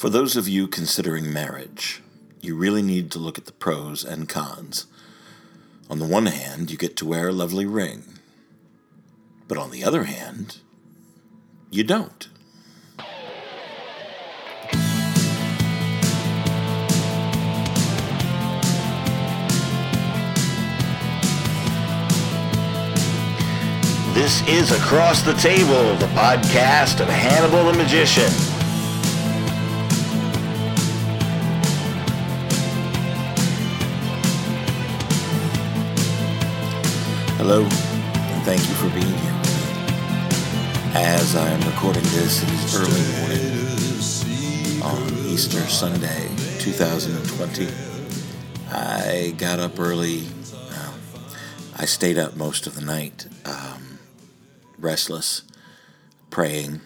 For those of you considering marriage, you really need to look at the pros and cons. On the one hand, you get to wear a lovely ring. But on the other hand, you don't. This is Across the Table, the podcast of Hannibal the Magician. Hello, and thank you for being here. As I am recording this, it is early morning on Easter Sunday, 2020. I got up early. Well, I stayed up most of the night, um, restless, praying,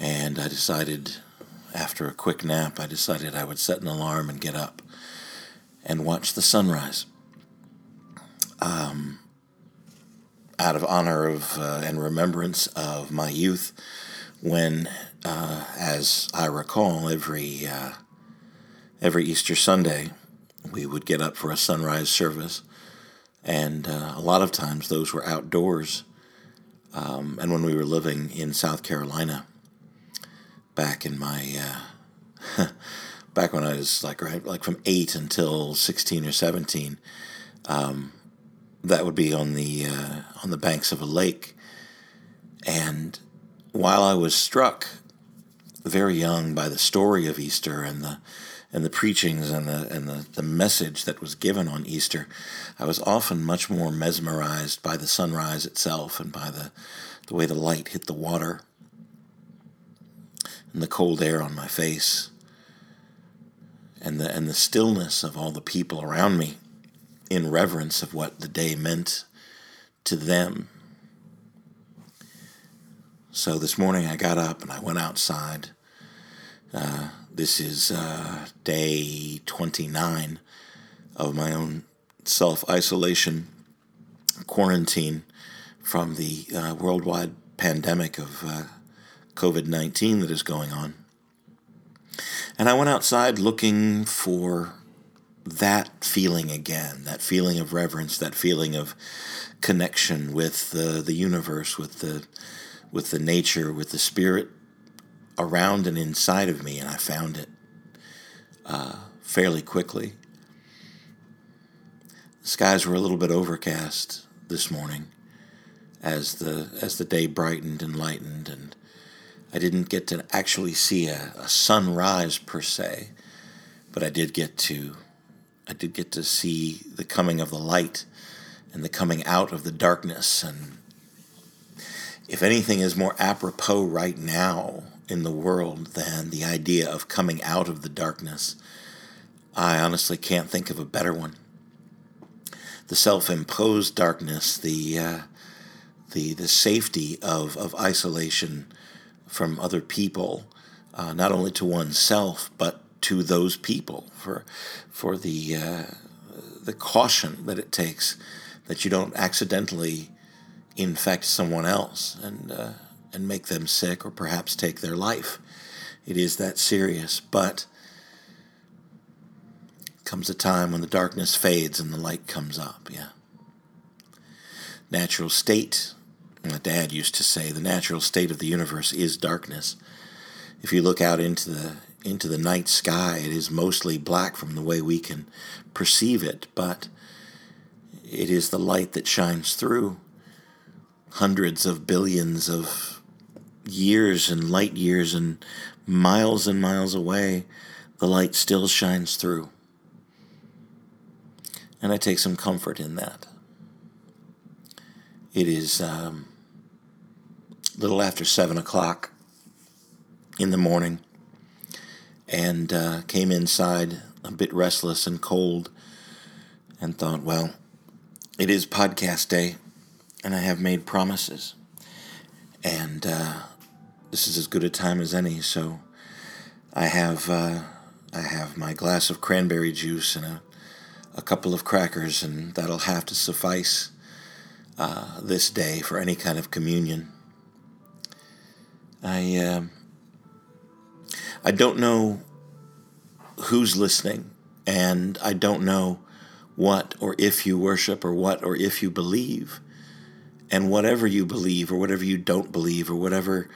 and I decided, after a quick nap, I decided I would set an alarm and get up and watch the sunrise. Um, out of honor of uh, and remembrance of my youth, when, uh, as I recall, every uh, every Easter Sunday we would get up for a sunrise service, and uh, a lot of times those were outdoors. Um, and when we were living in South Carolina, back in my uh, back when I was like right like from eight until sixteen or seventeen. Um, that would be on the uh, on the banks of a lake. And while I was struck very young by the story of Easter and the and the preachings and the and the, the message that was given on Easter, I was often much more mesmerized by the sunrise itself and by the the way the light hit the water and the cold air on my face and the and the stillness of all the people around me in reverence of what the day meant to them. So this morning I got up and I went outside. Uh, this is uh, day 29 of my own self isolation quarantine from the uh, worldwide pandemic of uh, COVID 19 that is going on. And I went outside looking for that feeling again, that feeling of reverence, that feeling of connection with the, the universe, with the with the nature, with the spirit around and inside of me, and I found it uh, fairly quickly. The skies were a little bit overcast this morning as the as the day brightened and lightened, and I didn't get to actually see a, a sunrise per se, but I did get to I did get to see the coming of the light and the coming out of the darkness. And if anything is more apropos right now in the world than the idea of coming out of the darkness, I honestly can't think of a better one. The self-imposed darkness, the uh, the the safety of of isolation from other people, uh, not only to oneself but to those people for for the uh, the caution that it takes that you don't accidentally infect someone else and uh, and make them sick or perhaps take their life. It is that serious, but comes a time when the darkness fades and the light comes up. Yeah. Natural state. My dad used to say the natural state of the universe is darkness. If you look out into the into the night sky. It is mostly black from the way we can perceive it, but it is the light that shines through hundreds of billions of years and light years and miles and miles away. The light still shines through. And I take some comfort in that. It is um, little after seven o'clock in the morning and uh, came inside a bit restless and cold and thought, well, it is podcast day and I have made promises. And uh, this is as good a time as any, so I have uh, I have my glass of cranberry juice and a, a couple of crackers, and that'll have to suffice uh, this day for any kind of communion. I uh, I don't know who's listening, and I don't know what or if you worship or what or if you believe. And whatever you believe or whatever you don't believe or whatever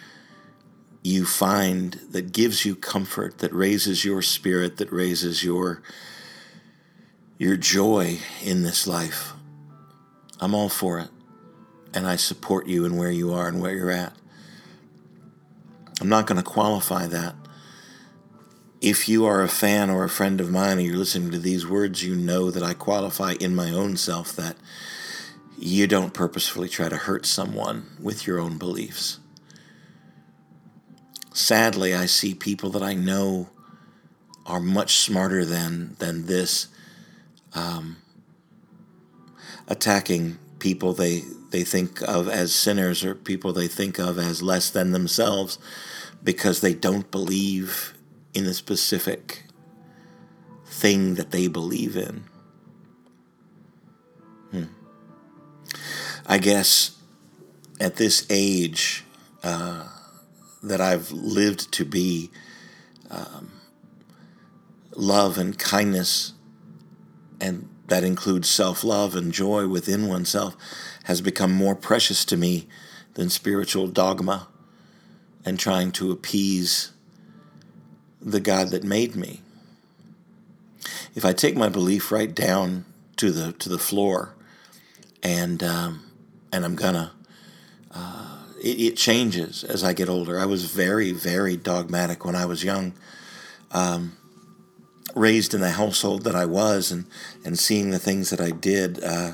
you find that gives you comfort, that raises your spirit, that raises your your joy in this life. I'm all for it. And I support you in where you are and where you're at. I'm not going to qualify that. If you are a fan or a friend of mine and you're listening to these words, you know that I qualify in my own self that you don't purposefully try to hurt someone with your own beliefs. Sadly, I see people that I know are much smarter than than this, um, attacking people they they think of as sinners or people they think of as less than themselves because they don't believe in the specific thing that they believe in. Hmm. I guess at this age uh, that I've lived to be, um, love and kindness, and that includes self love and joy within oneself, has become more precious to me than spiritual dogma and trying to appease the God that made me. If I take my belief right down to the to the floor, and um, and I'm gonna, uh, it, it, changes as I get older. I was very very dogmatic when I was young. Um, raised in the household that I was, and and seeing the things that I did, uh,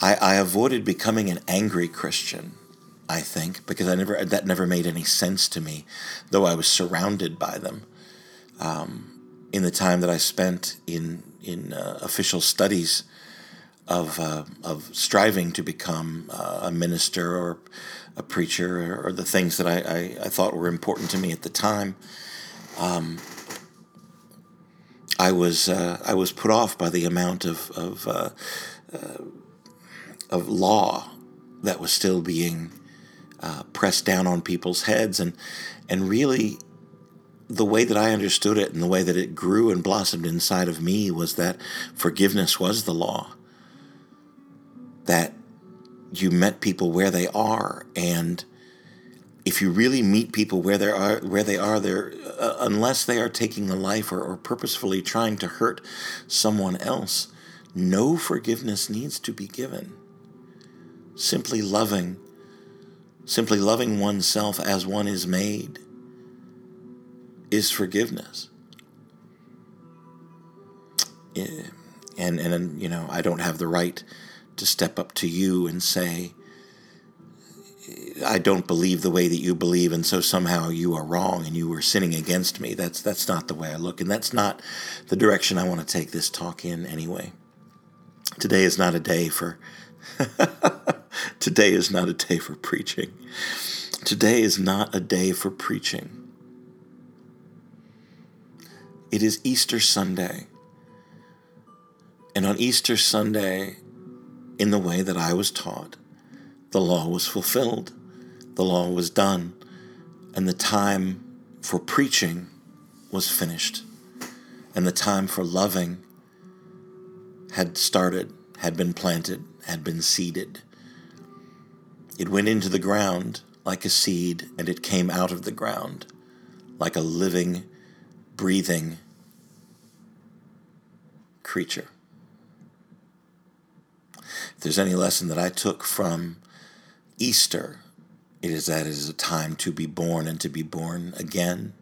I, I avoided becoming an angry Christian. I think, because I never that never made any sense to me, though I was surrounded by them. Um, in the time that I spent in in uh, official studies of uh, of striving to become uh, a minister or a preacher or, or the things that I, I, I, thought were important to me at the time. Um, I was uh, I was put off by the amount of of, uh, uh, of law that was still being uh, pressed down on people's heads. And and really the way that I understood it and the way that it grew and blossomed inside of me was that forgiveness was the law. That you met people where they are. And if you really meet people where they are where they are there uh, unless they are taking a life or, or purposefully trying to hurt someone else no forgiveness needs to be given. Simply loving Simply loving oneself as one is made is forgiveness. And, and, you know, I don't have the right to step up to you and say, I don't believe the way that you believe, and so somehow you are wrong and you were sinning against me. That's that's not the way I look, and that's not the direction I want to take this talk in anyway. Today is not a day for Today is not a day for preaching. Today is not a day for preaching. It is Easter Sunday. And on Easter Sunday, in the way that I was taught, the law was fulfilled, the law was done, and the time for preaching was finished, and the time for loving had started, had been planted, had been seeded. It went into the ground like a seed, and it came out of the ground like a living, breathing creature. If there's any lesson that I took from Easter, it is that it is a time to be born and to be born again.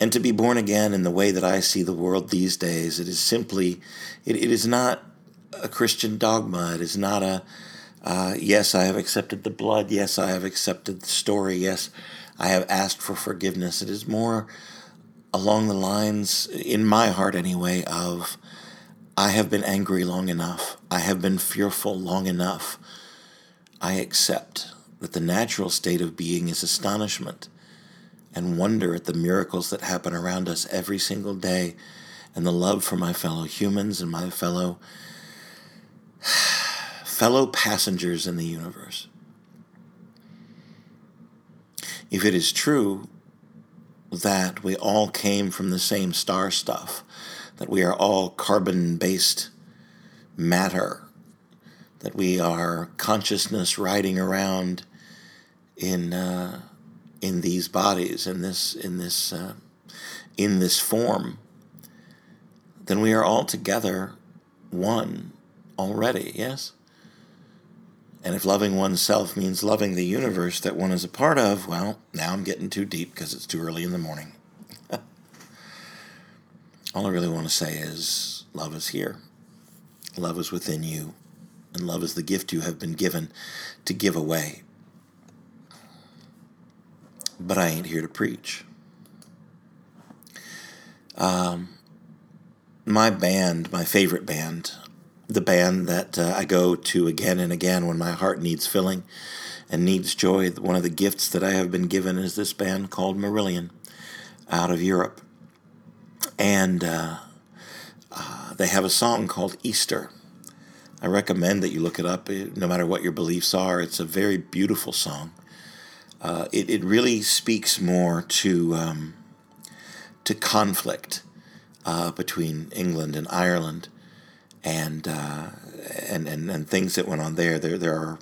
And to be born again in the way that I see the world these days, it is simply, it, it is not a Christian dogma. It is not a, uh, yes, I have accepted the blood. Yes, I have accepted the story. Yes, I have asked for forgiveness. It is more along the lines, in my heart anyway, of I have been angry long enough. I have been fearful long enough. I accept that the natural state of being is astonishment and wonder at the miracles that happen around us every single day and the love for my fellow humans and my fellow fellow passengers in the universe. If it is true that we all came from the same star stuff, that we are all carbon based matter, that we are consciousness riding around in uh, in these bodies in this in this uh, in this form, then we are all together one already. Yes. And if loving oneself means loving the universe that one is a part of, well, now I'm getting too deep because it's too early in the morning. All I really want to say is love is here. Love is within you. And love is the gift you have been given to give away. But I ain't here to preach. Um, my band, my favorite band, the band that uh, I go to again and again when my heart needs filling and needs joy. One of the gifts that I have been given is this band called Marillion out of Europe. And uh, uh, they have a song called Easter. I recommend that you look it up, no matter what your beliefs are. It's a very beautiful song. Uh, it, it really speaks more to, um, to conflict uh, between England and Ireland and uh, and, and and things that went on there. There there are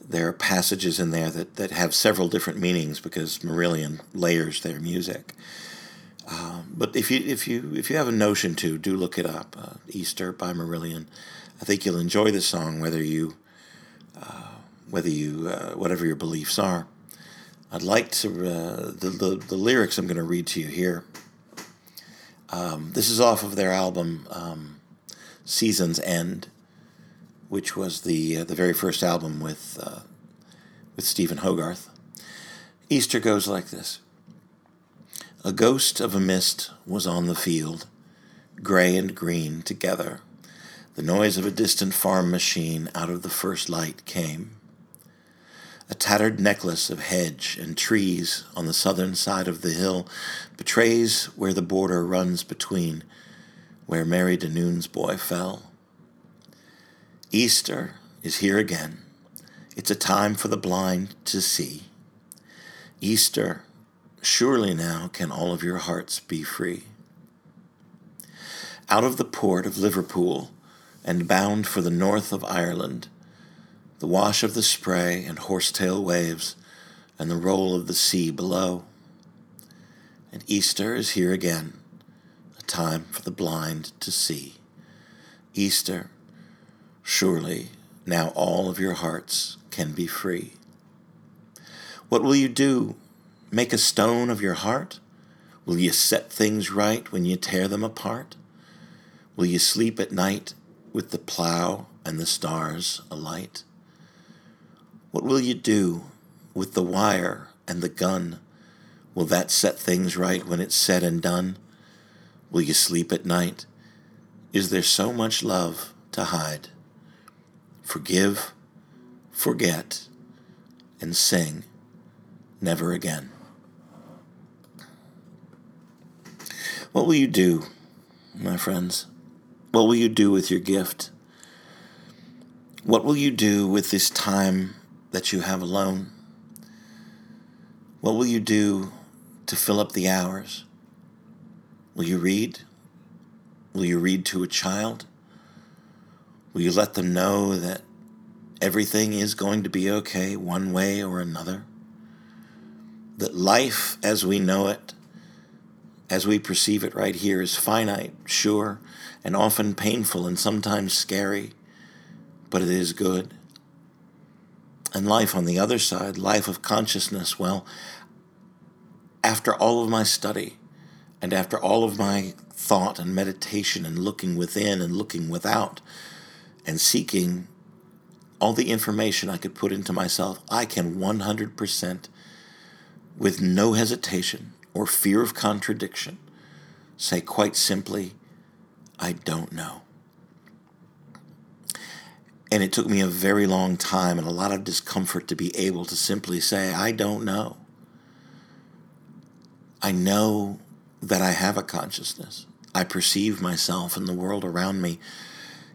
there are passages in there that, that have several different meanings because Marillion layers their music. Uh, but if you if you if you have a notion to, do look it up. Uh, Easter by Marillion. I think you'll enjoy the song whether you uh, whether you uh, whatever your beliefs are. I'd like to uh, the, the the lyrics I'm going to read to you here. Um, this is off of their album. Um, Season's End, which was the uh, the very first album with uh, with Stephen Hogarth. Easter goes like this: A ghost of a mist was on the field, gray and green together. The noise of a distant farm machine out of the first light came. A tattered necklace of hedge and trees on the southern side of the hill betrays where the border runs between where Mary Danoon's boy fell. Easter is here again. It's a time for the blind to see. Easter, surely now can all of your hearts be free. Out of the port of Liverpool and bound for the north of Ireland, the wash of the spray and horsetail waves and the roll of the sea below. And Easter is here again time for the blind to see. Easter, surely now all of your hearts can be free. What will you do? Make a stone of your heart? Will you set things right when you tear them apart? Will you sleep at night with the plow and the stars alight? What will you do with the wire and the gun? Will that set things right when it's said and done? Will you sleep at night? Is there so much love to hide? Forgive, forget, and sing never again. What will you do, my friends? What will you do with your gift? What will you do with this time that you have alone? What will you do to fill up the hours? Will you read? Will you read to a child? Will you let them know that everything is going to be okay one way or another? That life as we know it, as we perceive it right here, is finite, sure, and often painful and sometimes scary, but it is good. And life on the other side, life of consciousness, well, after all of my study, and after all of my thought and meditation and looking within and looking without and seeking all the information I could put into myself, I can 100%, with no hesitation or fear of contradiction, say quite simply, I don't know. And it took me a very long time and a lot of discomfort to be able to simply say, I don't know. I know that I have a consciousness. I perceive myself and the world around me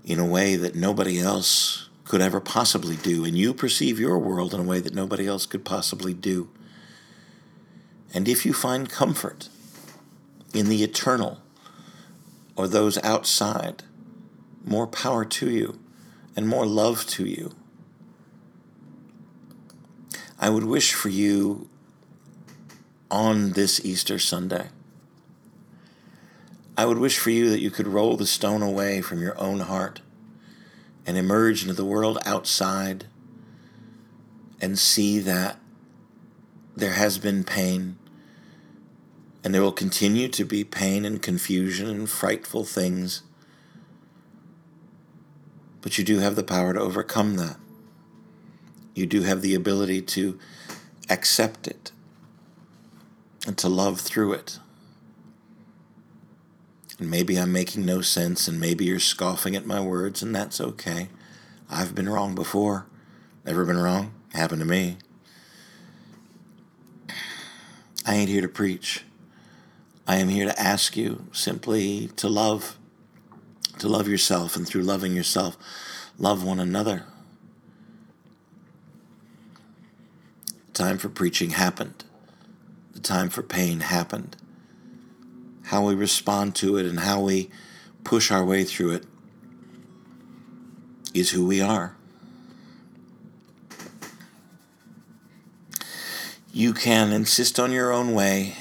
in a way that nobody else could ever possibly do. And you perceive your world in a way that nobody else could possibly do. And if you find comfort in the eternal or those outside, more power to you and more love to you. I would wish for you on this Easter Sunday. I would wish for you that you could roll the stone away from your own heart and emerge into the world outside and see that there has been pain and there will continue to be pain and confusion and frightful things. But you do have the power to overcome that. You do have the ability to accept it and to love through it. And maybe I'm making no sense, and maybe you're scoffing at my words, and that's okay. I've been wrong before. Never been wrong. Happened to me. I ain't here to preach. I am here to ask you simply to love, to love yourself, and through loving yourself, love one another. time for preaching happened. The time for pain happened. How we respond to it and how we push our way through it is who we are. You can insist on your own way.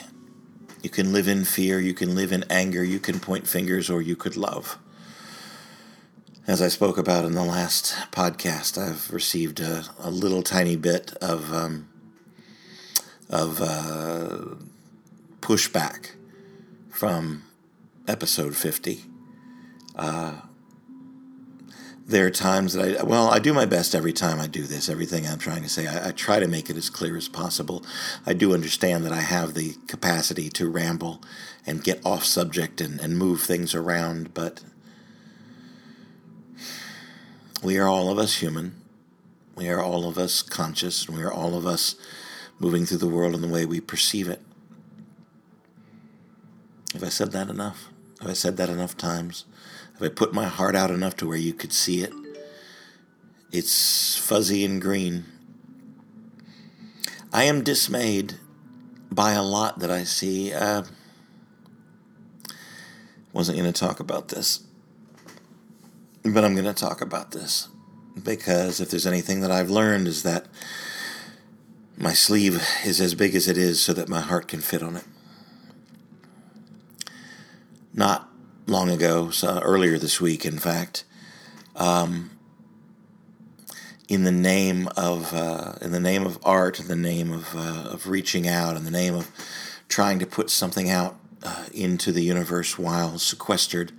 You can live in fear. You can live in anger. You can point fingers, or you could love. As I spoke about in the last podcast, I've received a, a little tiny bit of um, of uh, pushback from episode fifty. Uh, there are times that I, well, I do my best every time I do this. Everything I'm trying to say, I, I, try to make it as clear as possible. I do understand that I have the capacity to ramble and get off subject and, and move things around, but we are all of us human. We are all of us conscious, and we are all of us moving through the world in the way we perceive it. Have I said that enough? Have I said that enough times? Have I put my heart out enough to where you could see it? It's fuzzy and green. I am dismayed by a lot that I see. Uh, wasn't going to talk about this, but I'm going to talk about this because if there's anything that I've learned is that my sleeve is as big as it is so that my heart can fit on it. Not long ago, so earlier this week, in fact, um, in the name of uh, in the name of art, in the name of uh, of reaching out, in the name of trying to put something out uh, into the universe while sequestered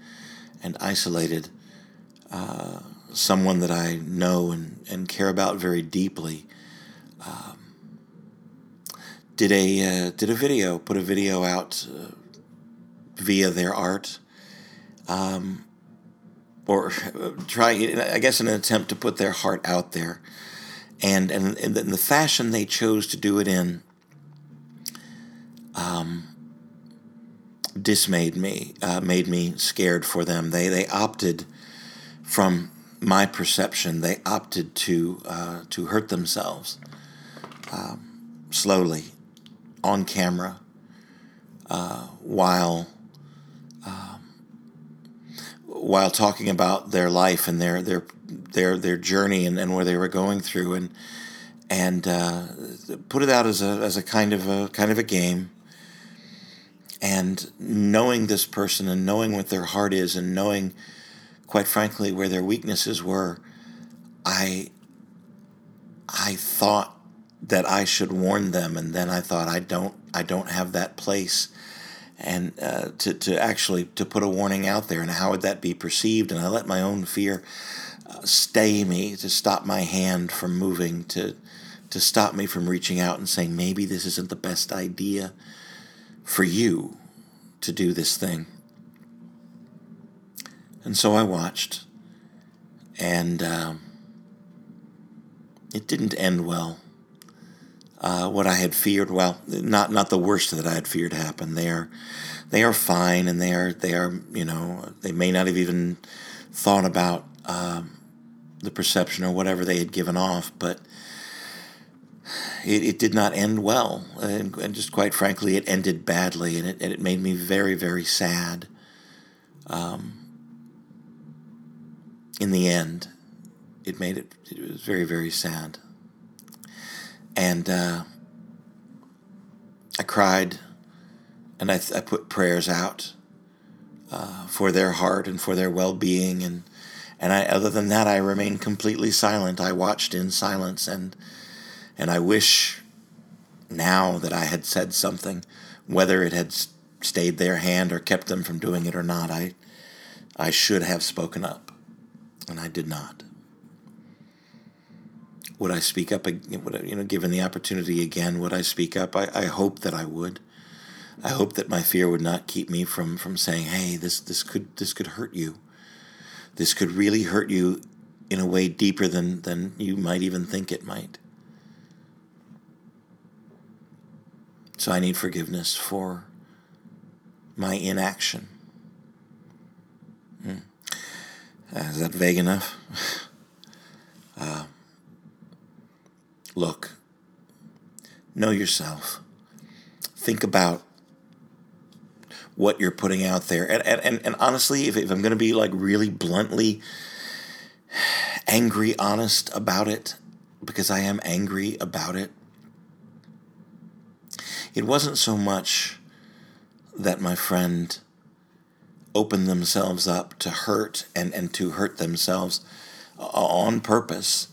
and isolated. Uh, someone that I know and, and care about very deeply um, did a uh, did a video, put a video out uh, via their art um, or try, I guess, in an attempt to put their heart out there. And, and, and the fashion they chose to do it in um, dismayed me, uh, made me scared for them. They, they opted, from my perception, they opted to, uh, to hurt themselves um, slowly on camera uh, while while talking about their life and their their their their journey and, and where they were going through and and uh, put it out as a as a kind of a kind of a game. And knowing this person and knowing what their heart is and knowing quite frankly where their weaknesses were I I thought that I should warn them and then I thought I don't I don't have that place and uh, to, to actually to put a warning out there. And how would that be perceived? And i let my own fear uh, stay me to stop my hand from moving to to stop me from reaching out and saying maybe this isn't the best idea for you to do this thing. And so i watched. And um, it didn't end well uh, what I had feared. Well, not not the worst that I had feared happened. They are they are fine, and they are they are you know they may not have even thought about um, the perception or whatever they had given off, but it, it did not end well. And, and, just quite frankly, it ended badly, and it, and it made me very, very sad. Um, in the end, it made it, it was very, very sad. And uh, I cried and I, I put prayers out uh, for their heart and for their well being. And, and I, other than that, I remained completely silent. I watched in silence and and I wish now that I had said something, whether it had stayed their hand or kept them from doing it or not. I, I should have spoken up, and I did not. Would I speak up? Would I, you know, given the opportunity again, would I speak up? I, I hope that I would. I hope that my fear would not keep me from from saying, "Hey, this this could this could hurt you. This could really hurt you in a way deeper than than you might even think it might." So I need forgiveness for my inaction. Hmm. Uh, is that vague enough? Uh, look, know yourself. Think about what you're putting out there. And, and, and and honestly, if, if I'm going to be like really bluntly angry, honest about it, because I am angry about it, it wasn't so much that my friend opened themselves up to hurt and, and to hurt themselves on purpose.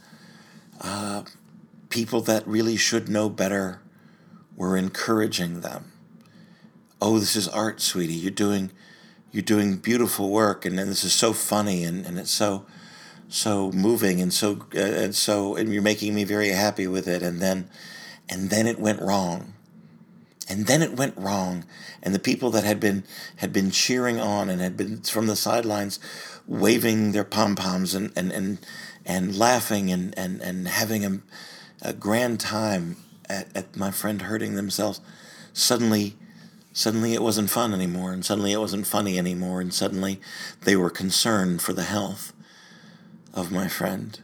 Uh, people that really should know better were encouraging them. Oh, this is art, sweetie. You're doing you're doing beautiful work and, and this is so funny and, and it's so so moving and so uh, and so and you're making me very happy with it and then and then it went wrong and then it went wrong and the people that had been had been cheering on and had been from the sidelines waving their pom-poms and and and, and laughing and, and, and having a, a grand time at, at my friend hurting themselves suddenly suddenly it wasn't fun anymore and suddenly it wasn't funny anymore and suddenly they were concerned for the health of my friend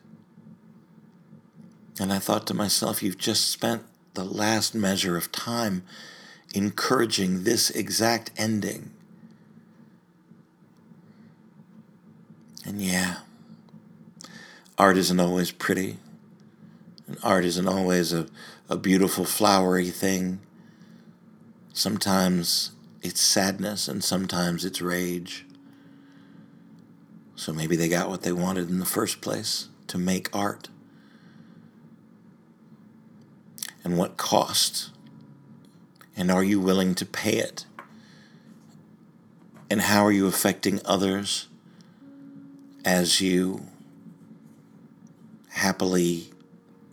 and i thought to myself you've just spent the last measure of time encouraging this exact ending. And yeah, art isn't always pretty. Art isn't always a, a beautiful, flowery thing. Sometimes it's sadness and sometimes it's rage. So maybe they got what they wanted in the first place to make art. And what cost and are you willing to pay it? And how are you affecting others as you happily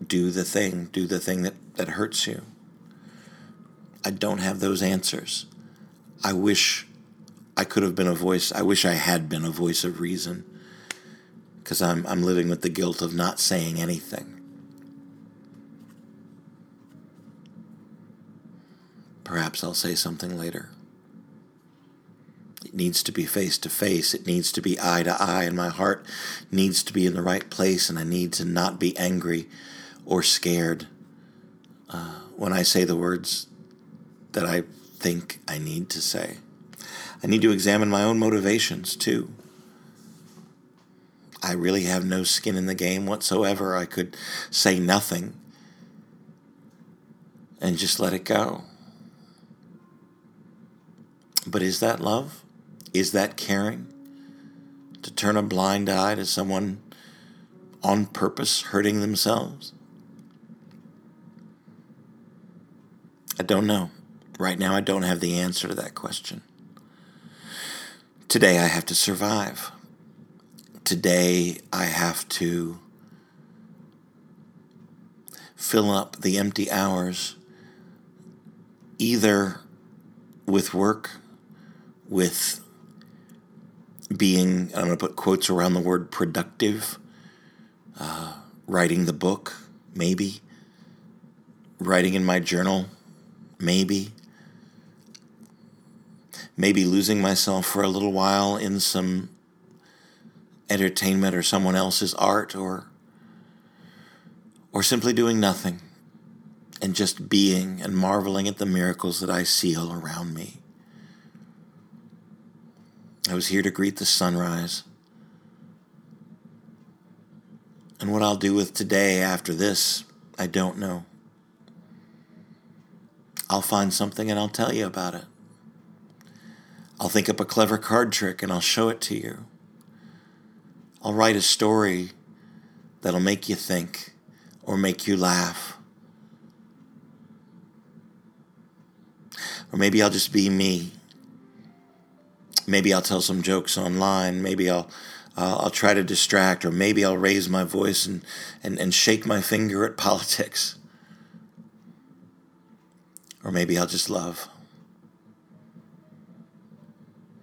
do the thing, do the thing that, that hurts you? I don't have those answers. I wish I could have been a voice. I wish I had been a voice of reason because I'm, I'm living with the guilt of not saying anything. Perhaps I'll say something later. It needs to be face to face. It needs to be eye to eye, and my heart needs to be in the right place, and I need to not be angry or scared uh, when I say the words that I think I need to say. I need to examine my own motivations too. I really have no skin in the game whatsoever. I could say nothing and just let it go. But is that love? Is that caring? To turn a blind eye to someone on purpose hurting themselves? I don't know. Right now, I don't have the answer to that question. Today, I have to survive. Today, I have to fill up the empty hours either with work with being, I'm going to put quotes around the word productive, uh, writing the book, maybe, writing in my journal, maybe, maybe losing myself for a little while in some entertainment or someone else's art or or simply doing nothing and just being and marveling at the miracles that I see all around me. I was here to greet the sunrise. And what I'll do with today after this, I don't know. I'll find something and I'll tell you about it. I'll think up a clever card trick and I'll show it to you. I'll write a story that'll make you think or make you laugh. Or maybe I'll just be me. Maybe I'll tell some jokes online. Maybe I'll uh, I'll try to distract, or maybe I'll raise my voice and, and, and shake my finger at politics. Or maybe I'll just love.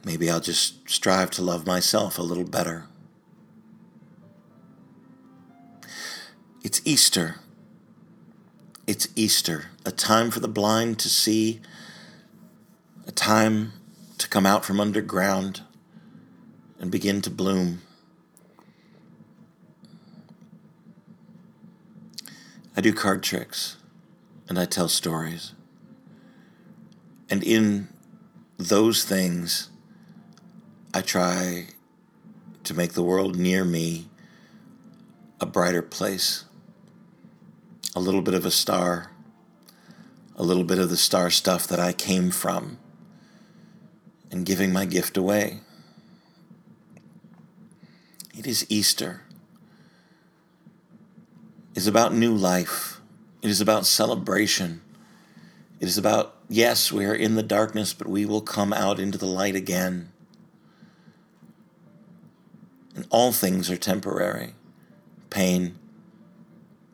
Maybe I'll just strive to love myself a little better. It's Easter. It's Easter, a time for the blind to see, a time to come out from underground and begin to bloom. I do card tricks and I tell stories. And in those things, I try to make the world near me a brighter place, a little bit of a star, a little bit of the star stuff that I came from, and giving my gift away. It is Easter. It is about new life. It is about celebration. It is about, yes, we are in the darkness, but we will come out into the light again. And all things are temporary pain,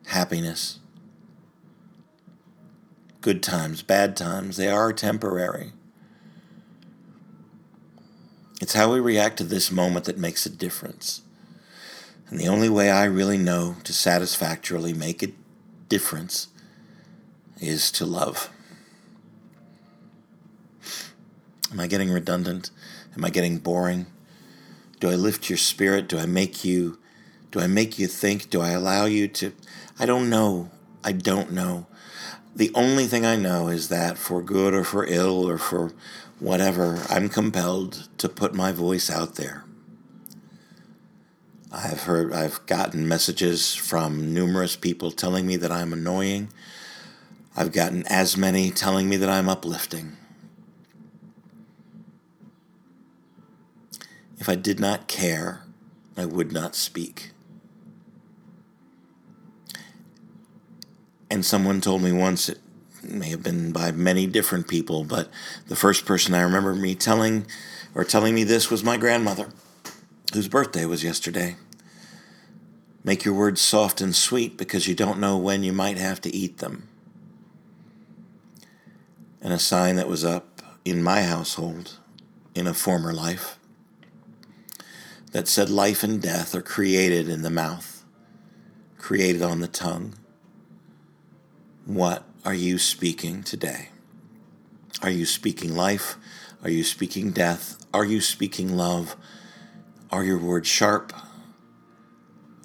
happiness, good times, bad times, they are temporary. It's how we react to this moment that makes a difference. And the only way I really know to satisfactorily make a difference is to love. Am I getting redundant? Am I getting boring? Do I lift your spirit? Do I make you do I make you think? Do I allow you to I don't know. I don't know. The only thing I know is that for good or for ill or for whatever, I'm compelled to put my voice out there. I've heard, I've gotten messages from numerous people telling me that I'm annoying. I've gotten as many telling me that I'm uplifting. If I did not care, I would not speak. And someone told me once, it may have been by many different people, but the first person I remember me telling or telling me this was my grandmother whose birthday was yesterday. Make your words soft and sweet because you don't know when you might have to eat them. And a sign that was up in my household in a former life that said life and death are created in the mouth, created on the tongue. What are you speaking today? Are you speaking life? Are you speaking death? Are you speaking love? Are your words sharp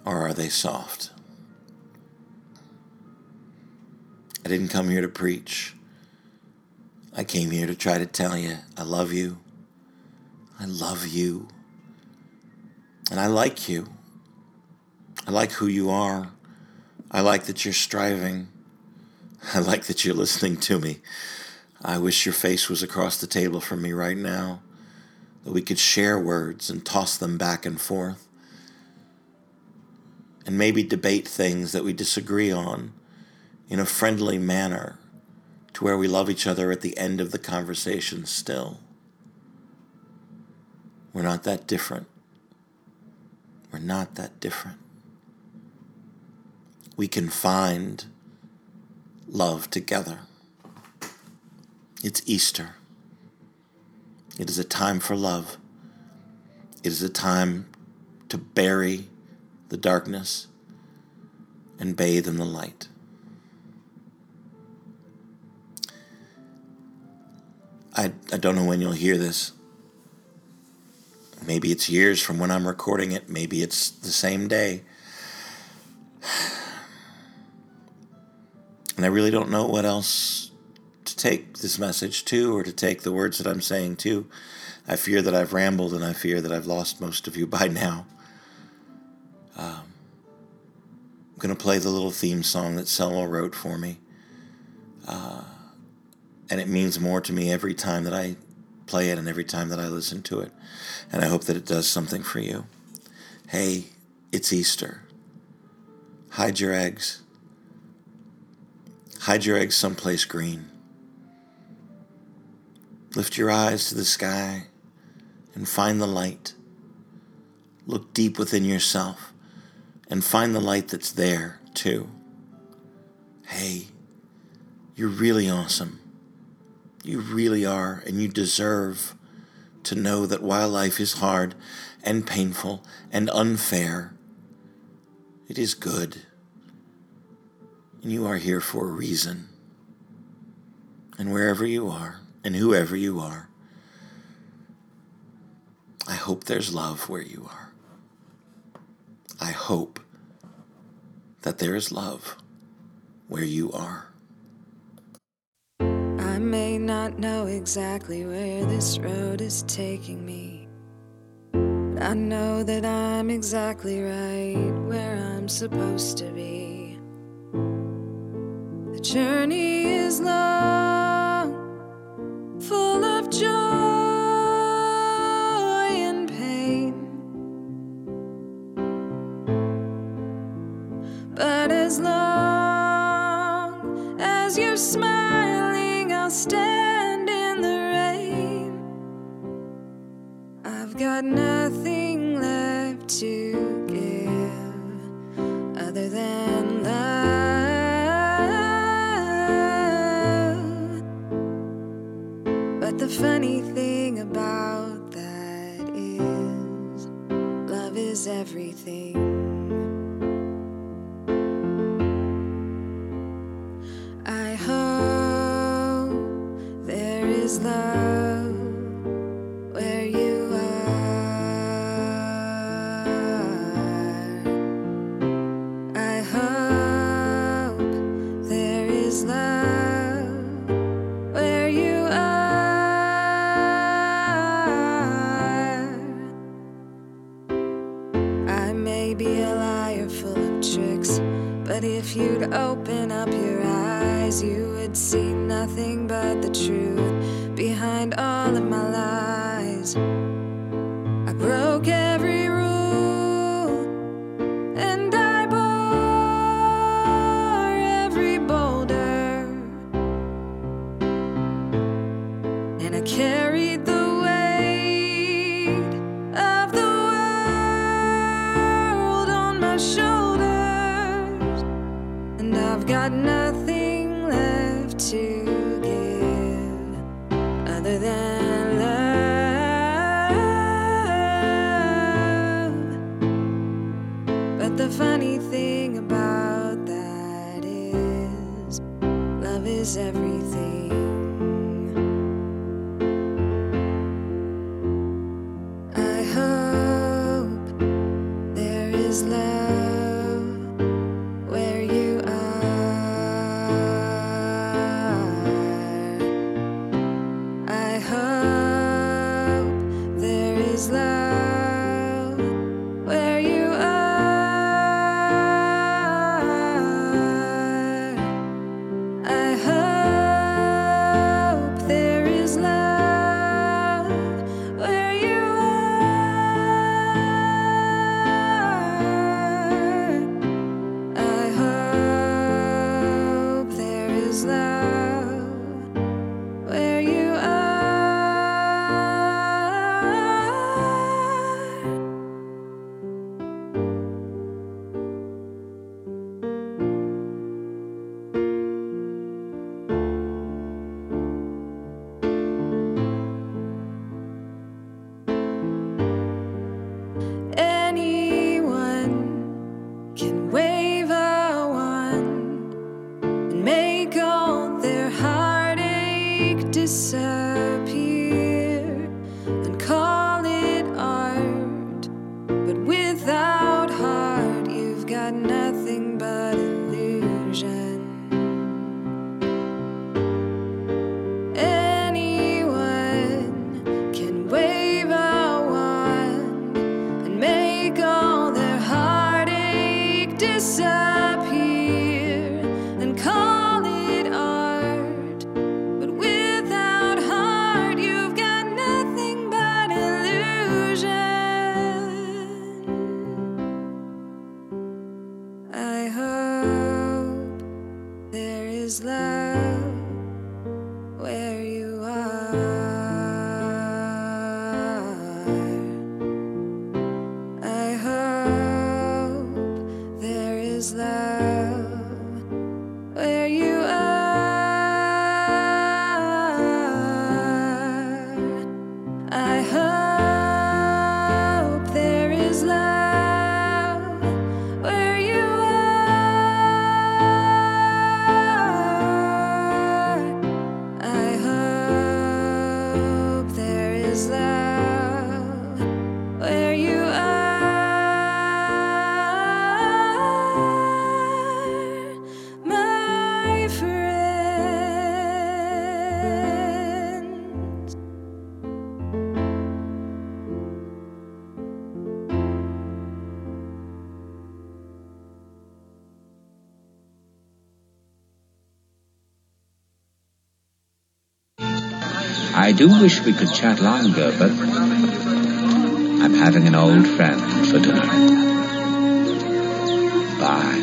or are they soft? I didn't come here to preach. I came here to try to tell you I love you. I love you. And I like you. I like who you are. I like that you're striving. I like that you're listening to me. I wish your face was across the table from me right now that we could share words and toss them back and forth, and maybe debate things that we disagree on in a friendly manner to where we love each other at the end of the conversation still. We're not that different. We're not that different. We can find love together. It's Easter. It is a time for love. It is a time to bury the darkness and bathe in the light. I, I don't know when you'll hear this. Maybe it's years from when I'm recording it. Maybe it's the same day. And I really don't know what else to take this message to or to take the words that I'm saying to. I fear that I've rambled and I fear that I've lost most of you by now. Um, I'm going to play the little theme song that Selma wrote for me. Uh, and it means more to me every time that I play it and every time that I listen to it. And I hope that it does something for you. Hey, it's Easter. Hide your eggs. Hide your eggs someplace green. Lift your eyes to the sky and find the light. Look deep within yourself and find the light that's there, too. Hey, you're really awesome. You really are, and you deserve to know that while life is hard and painful and unfair, it is good. And you are here for a reason. And wherever you are, and whoever you are, I hope there's love where you are. I hope that there is love where you are. May not know exactly where this road is taking me. But I know that I'm exactly right where I'm supposed to be. The journey is long, full of joy got nothing left to give other than love. But the funny thing about that is, love is everything. Other than I do wish we could chat longer, but I'm having an old friend for dinner. Bye.